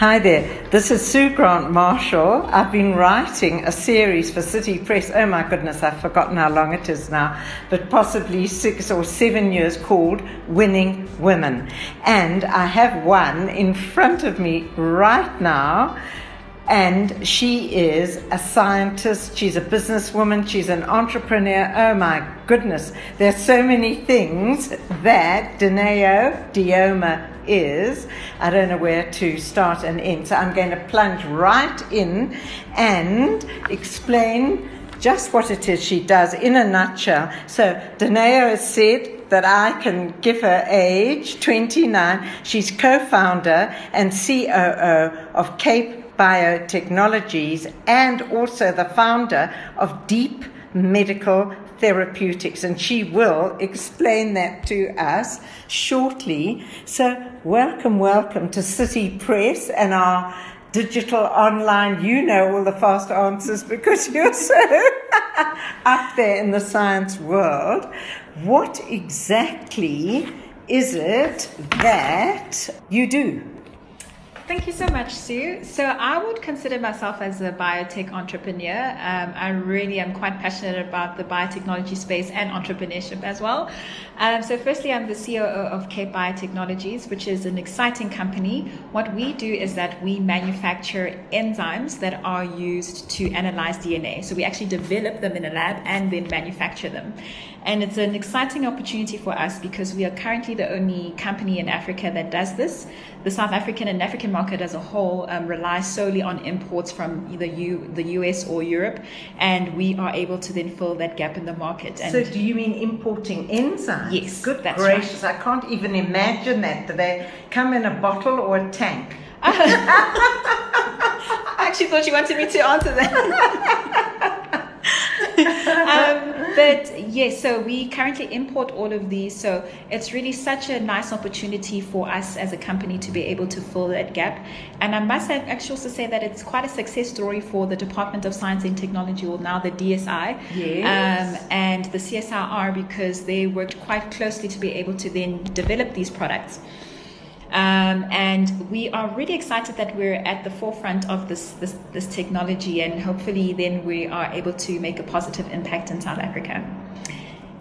Hi there, this is Sue Grant Marshall. I've been writing a series for City Press. Oh my goodness, I've forgotten how long it is now, but possibly six or seven years called Winning Women. And I have one in front of me right now and she is a scientist, she's a businesswoman, she's an entrepreneur. Oh my goodness, there's so many things that Dineo Lioma is. I don't know where to start and end, so I'm going to plunge right in and explain just what it is she does in a nutshell. So Dineo has said that I can give her age, 29. She's co-founder and COO of Cape Biotechnologies and also the founder of Deep Medical Therapeutics, and she will explain that to us shortly. So, welcome, welcome to City Press and our digital online. You know all the fast answers because you're so up there in the science world. What exactly is it that you do? Thank you so much, Sue. So, I would consider myself as a biotech entrepreneur. Um, I really am quite passionate about the biotechnology space and entrepreneurship as well. Um, so, firstly, I'm the COO of Cape Biotechnologies, which is an exciting company. What we do is that we manufacture enzymes that are used to analyze DNA. So, we actually develop them in a lab and then manufacture them. And it's an exciting opportunity for us because we are currently the only company in Africa that does this. The South African and African market as a whole um, relies solely on imports from either U, the US or Europe, and we are able to then fill that gap in the market. And so, do you mean importing enzymes? Yes, good that's gracious! Right. I can't even imagine that. Do they come in a bottle or a tank? I actually thought you wanted me to answer that. um, but yes, so we currently import all of these. So it's really such a nice opportunity for us as a company to be able to fill that gap. And I must actually also say that it's quite a success story for the Department of Science and Technology, or now the DSI, yes. um, and the CSIR, because they worked quite closely to be able to then develop these products. Um, and we are really excited that we're at the forefront of this, this, this technology, and hopefully, then we are able to make a positive impact in South Africa.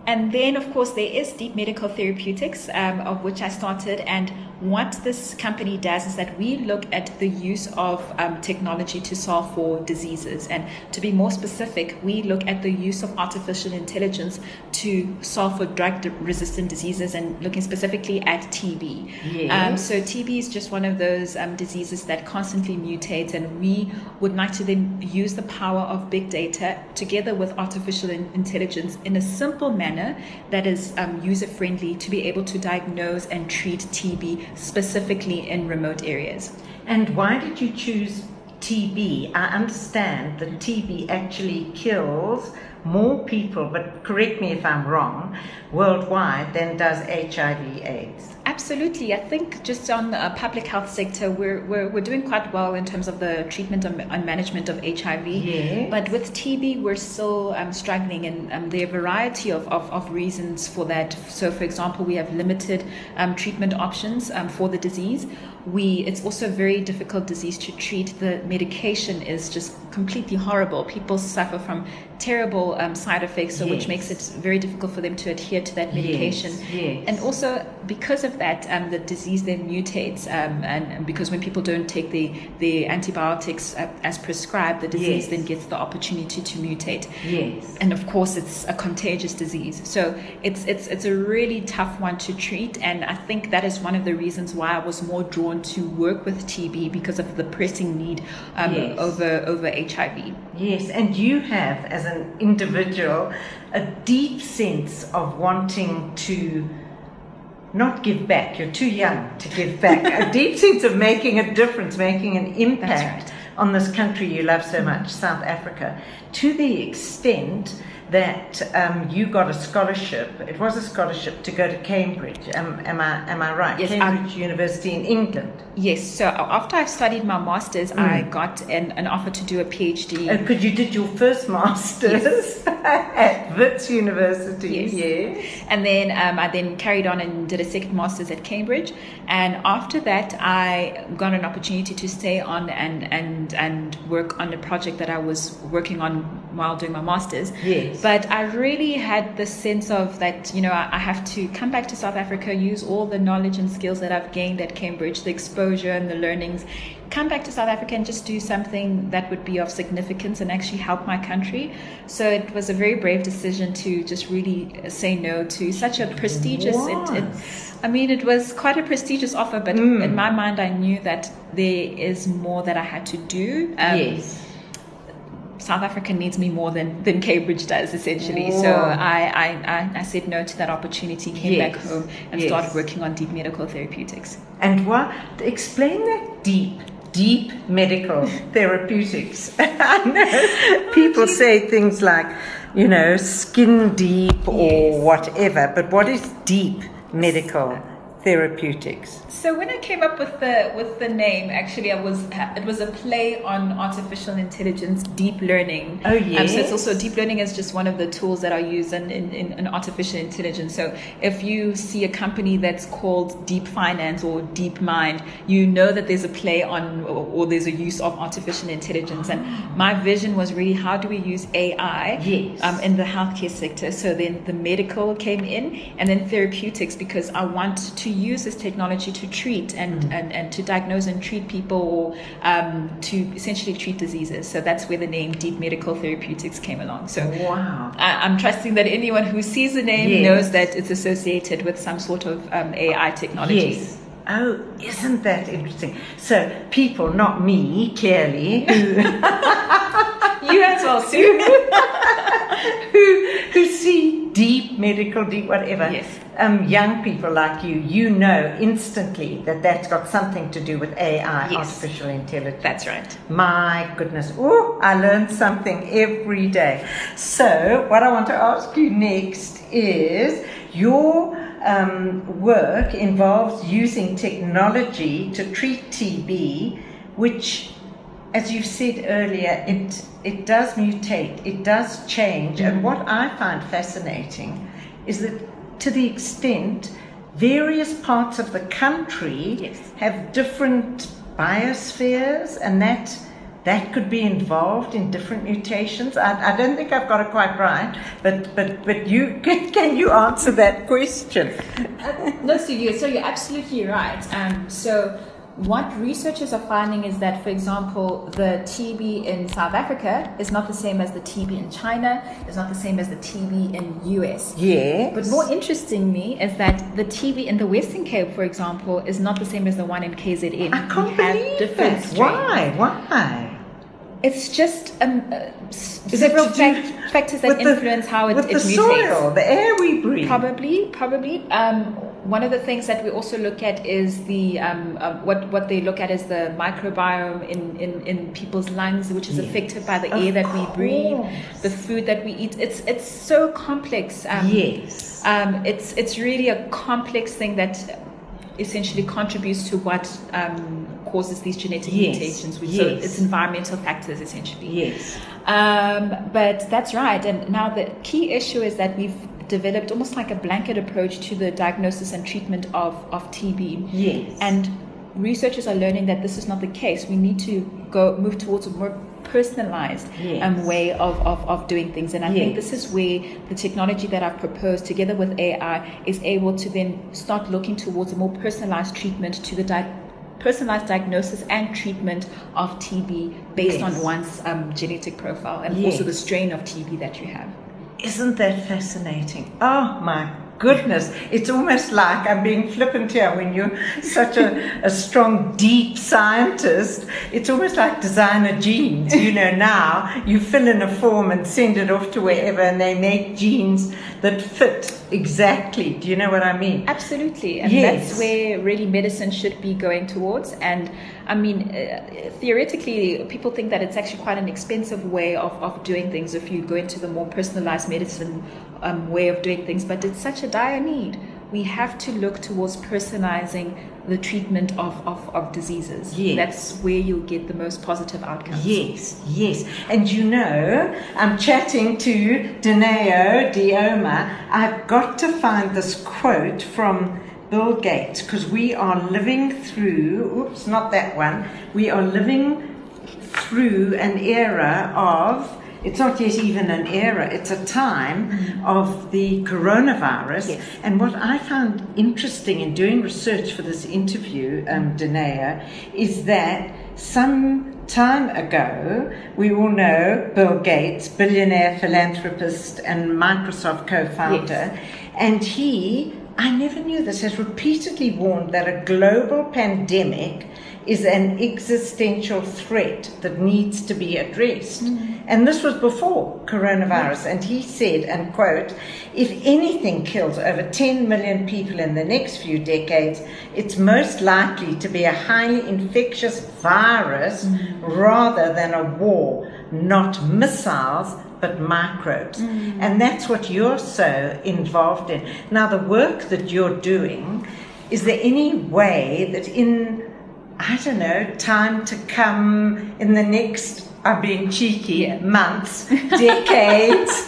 And then, of course, there is Deep Medical Therapeutics, um, of which I started. And what this company does is that we look at the use of um, technology to solve for diseases. And to be more specific, we look at the use of artificial intelligence to solve for drug resistant diseases and looking specifically at TB. Yes. Um, so, TB is just one of those um, diseases that constantly mutates, and we would like to then use the power of big data together with artificial intelligence in a simple manner that is um, user friendly to be able to diagnose and treat TB specifically in remote areas. And why did you choose TB? I understand that TB actually kills more people, but correct me if I'm wrong, worldwide than does HIV/AIDS. Absolutely. I think just on the public health sector, we're, we're, we're doing quite well in terms of the treatment and, management of HIV. Yes. But with TB, we're still um, struggling, and um, there are a variety of, of, of, reasons for that. So, for example, we have limited um, treatment options um, for the disease. We, it's also a very difficult disease to treat. The medication is just completely horrible. People suffer from terrible um, side effects, so yes. which makes it very difficult for them to adhere to that medication. Yes. Yes. And also because of that, um, the disease then mutates, um, and, and, because when people don't take the the antibiotics uh, as prescribed, the disease then gets the opportunity to mutate. Yes. And of course, it's a contagious disease, so it's it's it's a really tough one to treat. And I think that is one of the reasons why I was more drawn to work with TB because of the pressing need um, over over HIV. Yes, and you have, as an individual, a deep sense of wanting to not give back. You're too young to give back. a deep sense of making a difference, making an impact right. on this country you love so much, South Africa, to the extent that um, you got a scholarship. It was a scholarship to go to Cambridge. Am, am I am I right? Yes, Cambridge University in England. Yes. So after I studied my masters, I got an, an offer to do a PhD. Because you did your first masters at Wits University. Yes. Yes. And then um, I then carried on and did a second master's at Cambridge. And after that, I got an opportunity to stay on and, and, and work on a project that I was working on while doing my master's. Yes. But I really had the sense of that, you know, I, I have to come back to South Africa, use all the knowledge and skills that I've gained at Cambridge, the exposure and the learnings, come back to South Africa and just do something that would be of significance and actually help my country. So it was a very brave decision to just really say no to such a prestigious. It, it, I mean, it was quite a prestigious offer, but in my mind, I knew that there is more that I had to do. Um, yes. South Africa needs me more than, than Cambridge does, essentially. So oh. I, I, I, I said no to that opportunity, came back home, and Yes. started working on deep medical therapeutics. And what? Explain that deep, deep medical therapeutics. Know oh, people say things like, you know, skin deep or Yes. whatever, but what is deep medical therapeutics? So when I came up with the with the name, actually, I was it was a play on artificial intelligence, deep learning. Oh, Um, so it's also deep learning is just one of the tools that are used in, in, in, in artificial intelligence. So if you see a company that's called Deep Finance or Deep Mind, you know that there's a play on or, or there's a use of artificial intelligence. And my vision was really how do we use AI Yes. um, in the healthcare sector. So then the medical came in, and then therapeutics because I want to use this technology to treat and, and, and to diagnose and treat people or um, to essentially treat diseases. So that's where the name Deep Medical Therapeutics came along. So Wow. I, I'm trusting that anyone who sees the name Yes. knows that it's associated with some sort of um, AI technology. Yes. Oh, isn't that interesting? So, people, not me, clearly, You as well, Sue. who, who see deep medical, deep whatever, Yes. um, young people like you, you know instantly that that's got something to do with AI, Yes. artificial intelligence. That's right. My goodness. Oh, I learn something every day. So, what I want to ask you next is your um, work involves using technology to treat TB, which, as you said earlier, it, it does mutate, it does change. And what I find fascinating is that to the extent various parts of the country Yes. have different biospheres and that that could be involved in different mutations. I, I don't think I've got it quite right, but but but you can, can you answer that question? Uh, no, so you're, so you're absolutely right. Um, so what researchers are finding is that, for example, the TB in South Africa is not the same as the TB in China, it's not the same as the TB in US. Yeah. But more interestingly is that the TB in the Western Cape, for example, is not the same as the one in KZN. I can't we believe different strains. Why? Why? It's just um, uh, s- Is it several to factors that with the- influence how it, with it the mutates. soil, the air we breathe. Probably, probably. Um, one of the things that we also look at is the um, uh, what what they look at is the microbiome in, in, in people's lungs, which is Yes. affected by the Of air that we breathe, the food that we eat. It's it's so complex. Um, Yes. Um, it's it's really a complex thing that essentially contributes to what um, causes these genetic Yes. mutations. Which, So it's environmental factors essentially. Yes. Um, but that's right. And now the key issue is that we've developed almost like a blanket approach to the diagnosis and treatment of, of TB. Yes. And researchers are learning that this is not the case. We need to go move towards a more personalized Yes. um, way of, of, of doing things. And I think this is where the technology that I've proposed together with AI is able to then start looking towards a more personalized treatment to the di- personalized diagnosis and treatment of TB based Yes. on one's um, genetic profile and Yes. also the strain of TB that you have. Isn't that fascinating? Oh my goodness. It's almost like I'm being flippant here when you're such a, a strong, deep scientist. It's almost like designer genes. You know, now you fill in a form and send it off to wherever and they make genes that fit exactly. Do you know what I mean? Absolutely, and Yes. that's where really medicine should be going towards. And I mean, uh, theoretically, people think that it's actually quite an expensive way of, of doing things if you go into the more personalized medicine um, way of doing things, but it's such a dire need. We have to look towards personalizing the treatment of, of, of diseases. Yes. That's where you'll get the most positive outcomes. Yes, yes. And you know, I'm chatting to Dineo Lioma. I've got to find this quote from Bill Gates because we are living through, oops, not that one, we are living through an era of it's not yet even an era, it's a time of the coronavirus. Yes. And what I found interesting in doing research for this interview, um, Dinea, is that some time ago, we all know Bill Gates, billionaire philanthropist and Microsoft co founder, Yes. and he, I never knew this, has repeatedly warned that a global pandemic is an existential threat that needs to be addressed. Mm. And this was before coronavirus. And he said, and quote, if anything kills over 10 million people in the next few decades, it's most likely to be a highly infectious virus mm. rather than a war, not missiles, but microbes. Mm. And that's what you're so involved in. Now, the work that you're doing, is there any way that in I don't know, time to come in the next, I'm being cheeky, months, decades,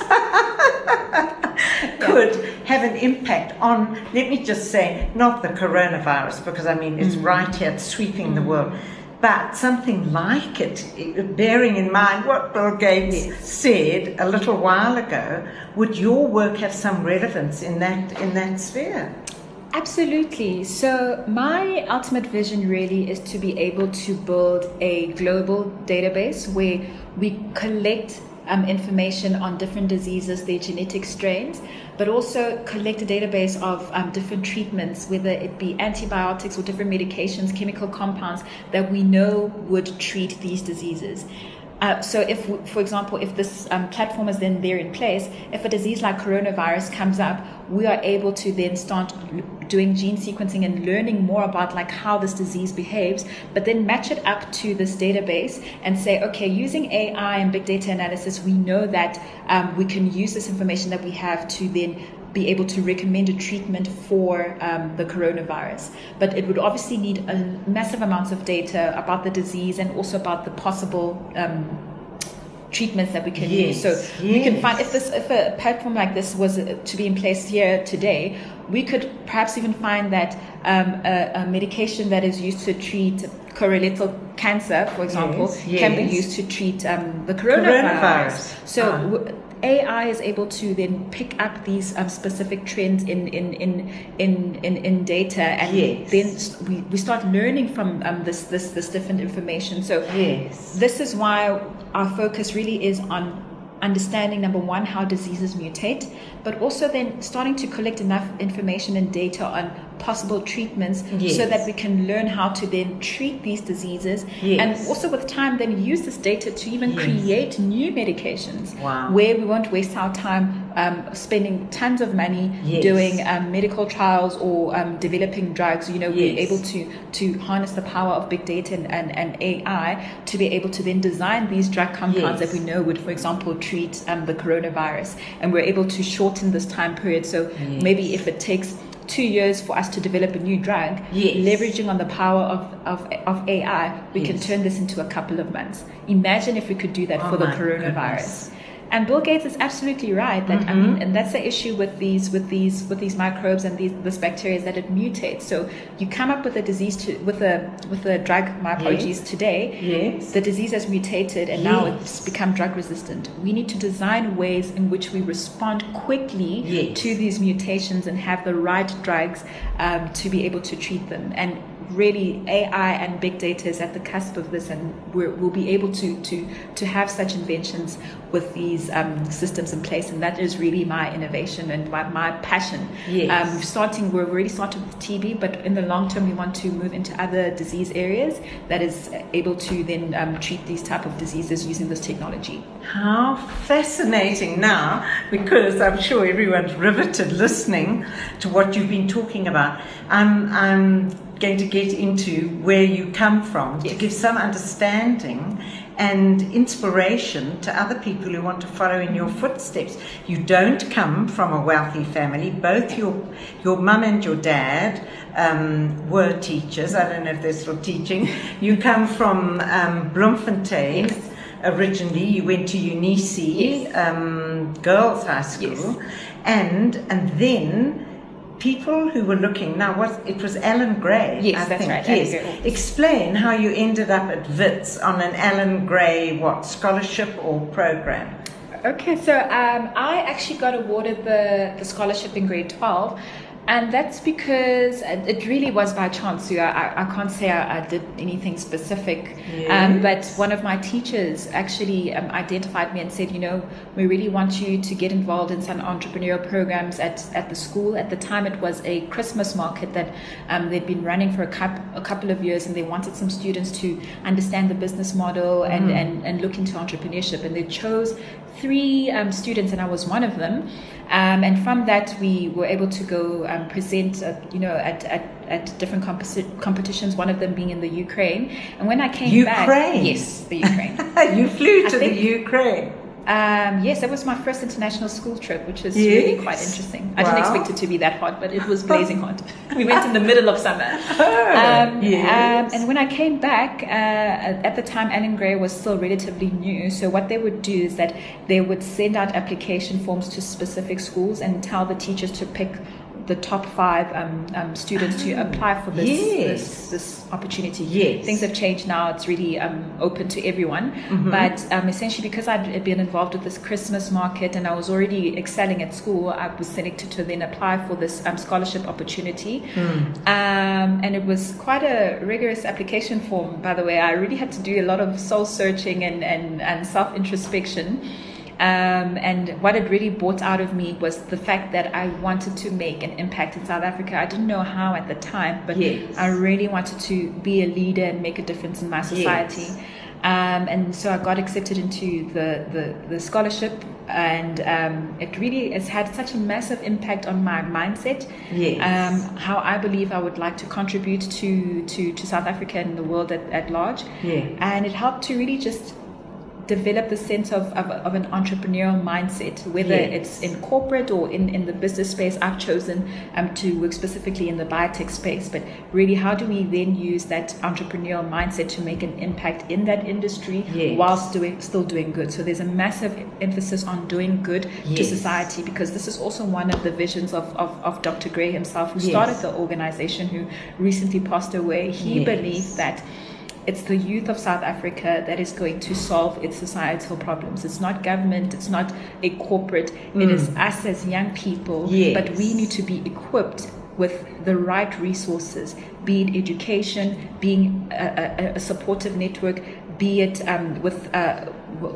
could have an impact on, let me just say, not the coronavirus, because I mean, it's mm. right here, it's sweeping the mm. world. But something like it, bearing in mind what Bill Gates said a little while ago, would your work have some relevance in that in that sphere? Absolutely. So, my ultimate vision really is to be able to build a global database where we collect um, information on different diseases, their genetic strains, but also collect a database of um, different treatments, whether it be antibiotics or different medications, chemical compounds that we know would treat these diseases. Uh, so, if, for example, if this um, platform is then there in place, if a disease like coronavirus comes up, we are able to then start doing gene sequencing and learning more about like how this disease behaves, but then match it up to this database and say, okay, using AI and big data analysis, we know that um, we can use this information that we have to then be able to recommend a treatment for um, the coronavirus. But it would obviously need a massive amounts of data about the disease and also about the possible um, treatments that we can use. So Yes, we can find if this if a platform like this was uh, to be in place here today, we could perhaps even find that um, a, a medication that is used to treat colorectal cancer, for example, Yes, can be used to treat um, the coronavirus. Coronavirus. So. Ah. w- AI is able to then pick up these um, specific trends in in, in in in in data, and Yes. then we, we start learning from um, this this this different information. So Yes. this is why our focus really is on understanding number one how diseases mutate, but also then starting to collect enough information and data on possible treatments Yes. so that we can learn how to then treat these diseases Yes. and also with time then use this data to even Yes. create new medications Wow. where we won't waste our time um, spending tons of money doing um, medical trials or um, developing drugs you know we're able to to harness the power of big data and, and, and AI to be able to then design these drug compounds that we know would for example treat um, the coronavirus and we're able to shorten this time period so maybe if it takes two years for us to develop a new drug Yes. leveraging on the power of, of, of AI we can turn this into a couple of months imagine if we could do that Oh for the oh coronavirus goodness. And Bill Gates is absolutely right that I Mm-hmm. mean, and that's the issue with these with these with these microbes and these this bacteria is that it mutates. So you come up with a disease to with a with a drug. My apologies. Today, Yes. the disease has mutated and now it's become drug resistant. We need to design ways in which we respond quickly Yes. to these mutations and have the right drugs um, to be able to treat them. And really, AI and big data is at the cusp of this, and we're, we'll be able to to to have such inventions with these um, systems in place. And that is really my innovation and my, my passion. Yes. Um, starting, we're already started with TB, but in the long term, we want to move into other disease areas that is able to then um, treat these type of diseases using this technology. How fascinating now, because I'm sure everyone's riveted listening to what you've been talking about. I'm, I'm going to get into where you come from Yes. to give some understanding and inspiration to other people who want to follow in your footsteps. You don't come from a wealthy family. Both your your mum and your dad um, were teachers. I don't know if they're still teaching. You come from um, Bloemfontein. Yes. Originally, you went to Eunice Yes. um, Girls High School, and and then people who were looking now what it was Allan Gray Yes, I that's think, right, yes. Gray. explain how you ended up at Wits on an Allan Gray what scholarship or program Okay, so um, I actually got awarded the, the scholarship in grade 12, and that's because it really was by chance. So I, I- can't say I, I did anything specific, um, but one of my teachers actually um, identified me and said, you know, we really want you to get involved in some entrepreneurial programs at, at the school. At the time, it was a Christmas market that um, they'd been running for a, coup- a couple of years, and they wanted some students to understand the business model and, and, and look into entrepreneurship. And they chose three um, students, and I was one of them. Um, and from that, we were able to go um, present, uh, you know, at, at, at different competi- competitions. One of them being in the Ukraine. And when I came back, Ukraine? yes, the Ukraine. you flew to the Ukraine Um, yes, that was my first international school trip, which was Yes. really quite interesting. I didn't expect it to be that hot, but it was blazing hot. We went in the middle of summer. Um, yes. um, and when I came back, uh, at the time, Allan Gray was still relatively new. So what they would do is that they would send out application forms to specific schools and tell the teachers to pick the top five um, um, students to apply for this, Yes. this this opportunity. Yes. Things have changed now. It's really um, open to everyone. But um, essentially, because I'd been involved with this Christmas market and I was already excelling at school, I was selected to then apply for this um, scholarship opportunity. Um, and it was quite a rigorous application form, by the way. I really had to do a lot of soul searching and, and, and self introspection. Um, and what it really brought out of me was the fact that I wanted to make an impact in South Africa. I didn't know how at the time, but Yes. I really wanted to be a leader and make a difference in my society. Um, and so I got accepted into the, the, the scholarship, and um, it really has had such a massive impact on my mindset. Yes. Um, how I believe I would like to contribute to, to, to South Africa and the world at, at large. Yeah. And it helped to really just develop the sense of, of, of an entrepreneurial mindset, whether Yes. it's in corporate or in, in the business space. I've chosen um, to work specifically in the biotech space, but really, how do we then use that entrepreneurial mindset to make an impact in that industry Yes. whilst doing still doing good? So there's a massive emphasis on doing good to society because this is also one of the visions of, of, of Dr. Gray himself, who Yes. started the organization, who recently passed away. He Yes. believed that it's the youth of South Africa that is going to solve its societal problems. It's not government, it's not a corporate, it is us as young people. Mm. Yes. But we need to be equipped with the right resources, be it education, being a, a, a supportive network, be it um, with uh,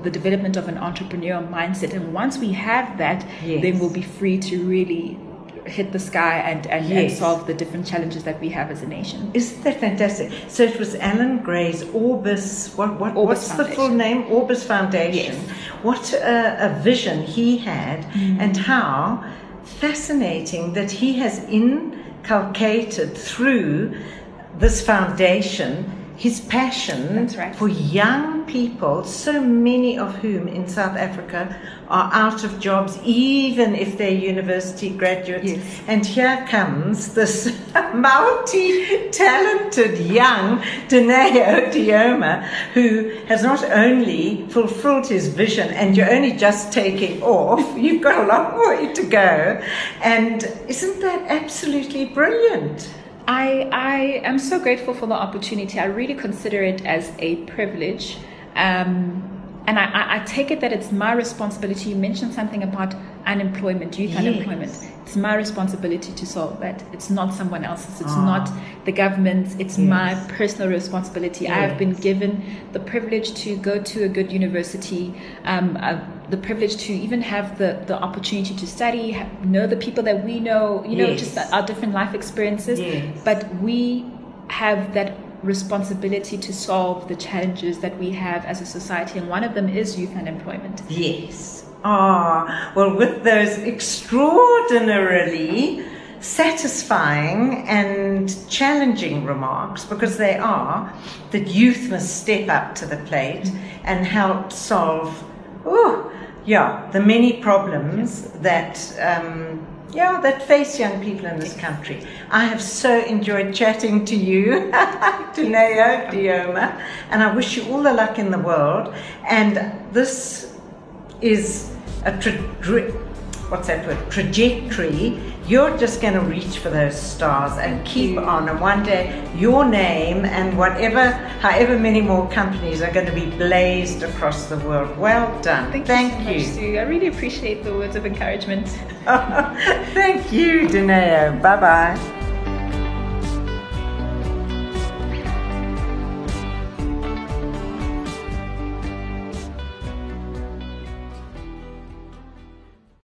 the development of an entrepreneurial mindset. And once we have that, Yes. then we'll be free to really hit the sky and, and, and solve the different challenges that we have as a nation. Isn't that fantastic? So it was Allan Gray's Orbis. What, what, Orbis what's the full name? Orbis Foundation. Yes. What a, a vision he had, Mm. and how fascinating that he has inculcated through this foundation his passion right. for young people, so many of whom in South Africa are out of jobs, even if they're university graduates. Yes. And here comes this multi talented young Dineo Lioma who has not only fulfilled his vision, and you're only just taking off, you've got a long way to go. And isn't that absolutely brilliant? I, I am so grateful for the opportunity. I really consider it as a privilege. Um, and I, I, take it that it's my responsibility. You mentioned something about unemployment, youth Yes. unemployment. It's my responsibility to solve that. It's not someone else's. It's Ah. not the government's. It's Yes. my personal responsibility. I have been given the privilege to go to a good university, um, uh, the privilege to even have the, the opportunity to study, ha- know the people that we know, you know, Yes. just our different life experiences. Yes. But we have that responsibility to solve the challenges that we have as a society, and one of them is youth unemployment. Yes. Ah, well, with those extraordinarily satisfying and challenging remarks, because they are, that youth must step up to the plate and help solve, oh, yeah, the many problems that. Um, yeah, that face young people in this country. I have so enjoyed chatting to you, Dineo Lioma, and I wish you all the luck in the world. And this is a tra- what's that word? Trajectory. You're just going to reach for those stars and keep mm. on. And one day, your name and whatever, however many more companies are going to be blazed across the world. Well done. Thank, Thank you so much, Sue. I really appreciate the words of encouragement. Thank you, Dineo. Bye bye.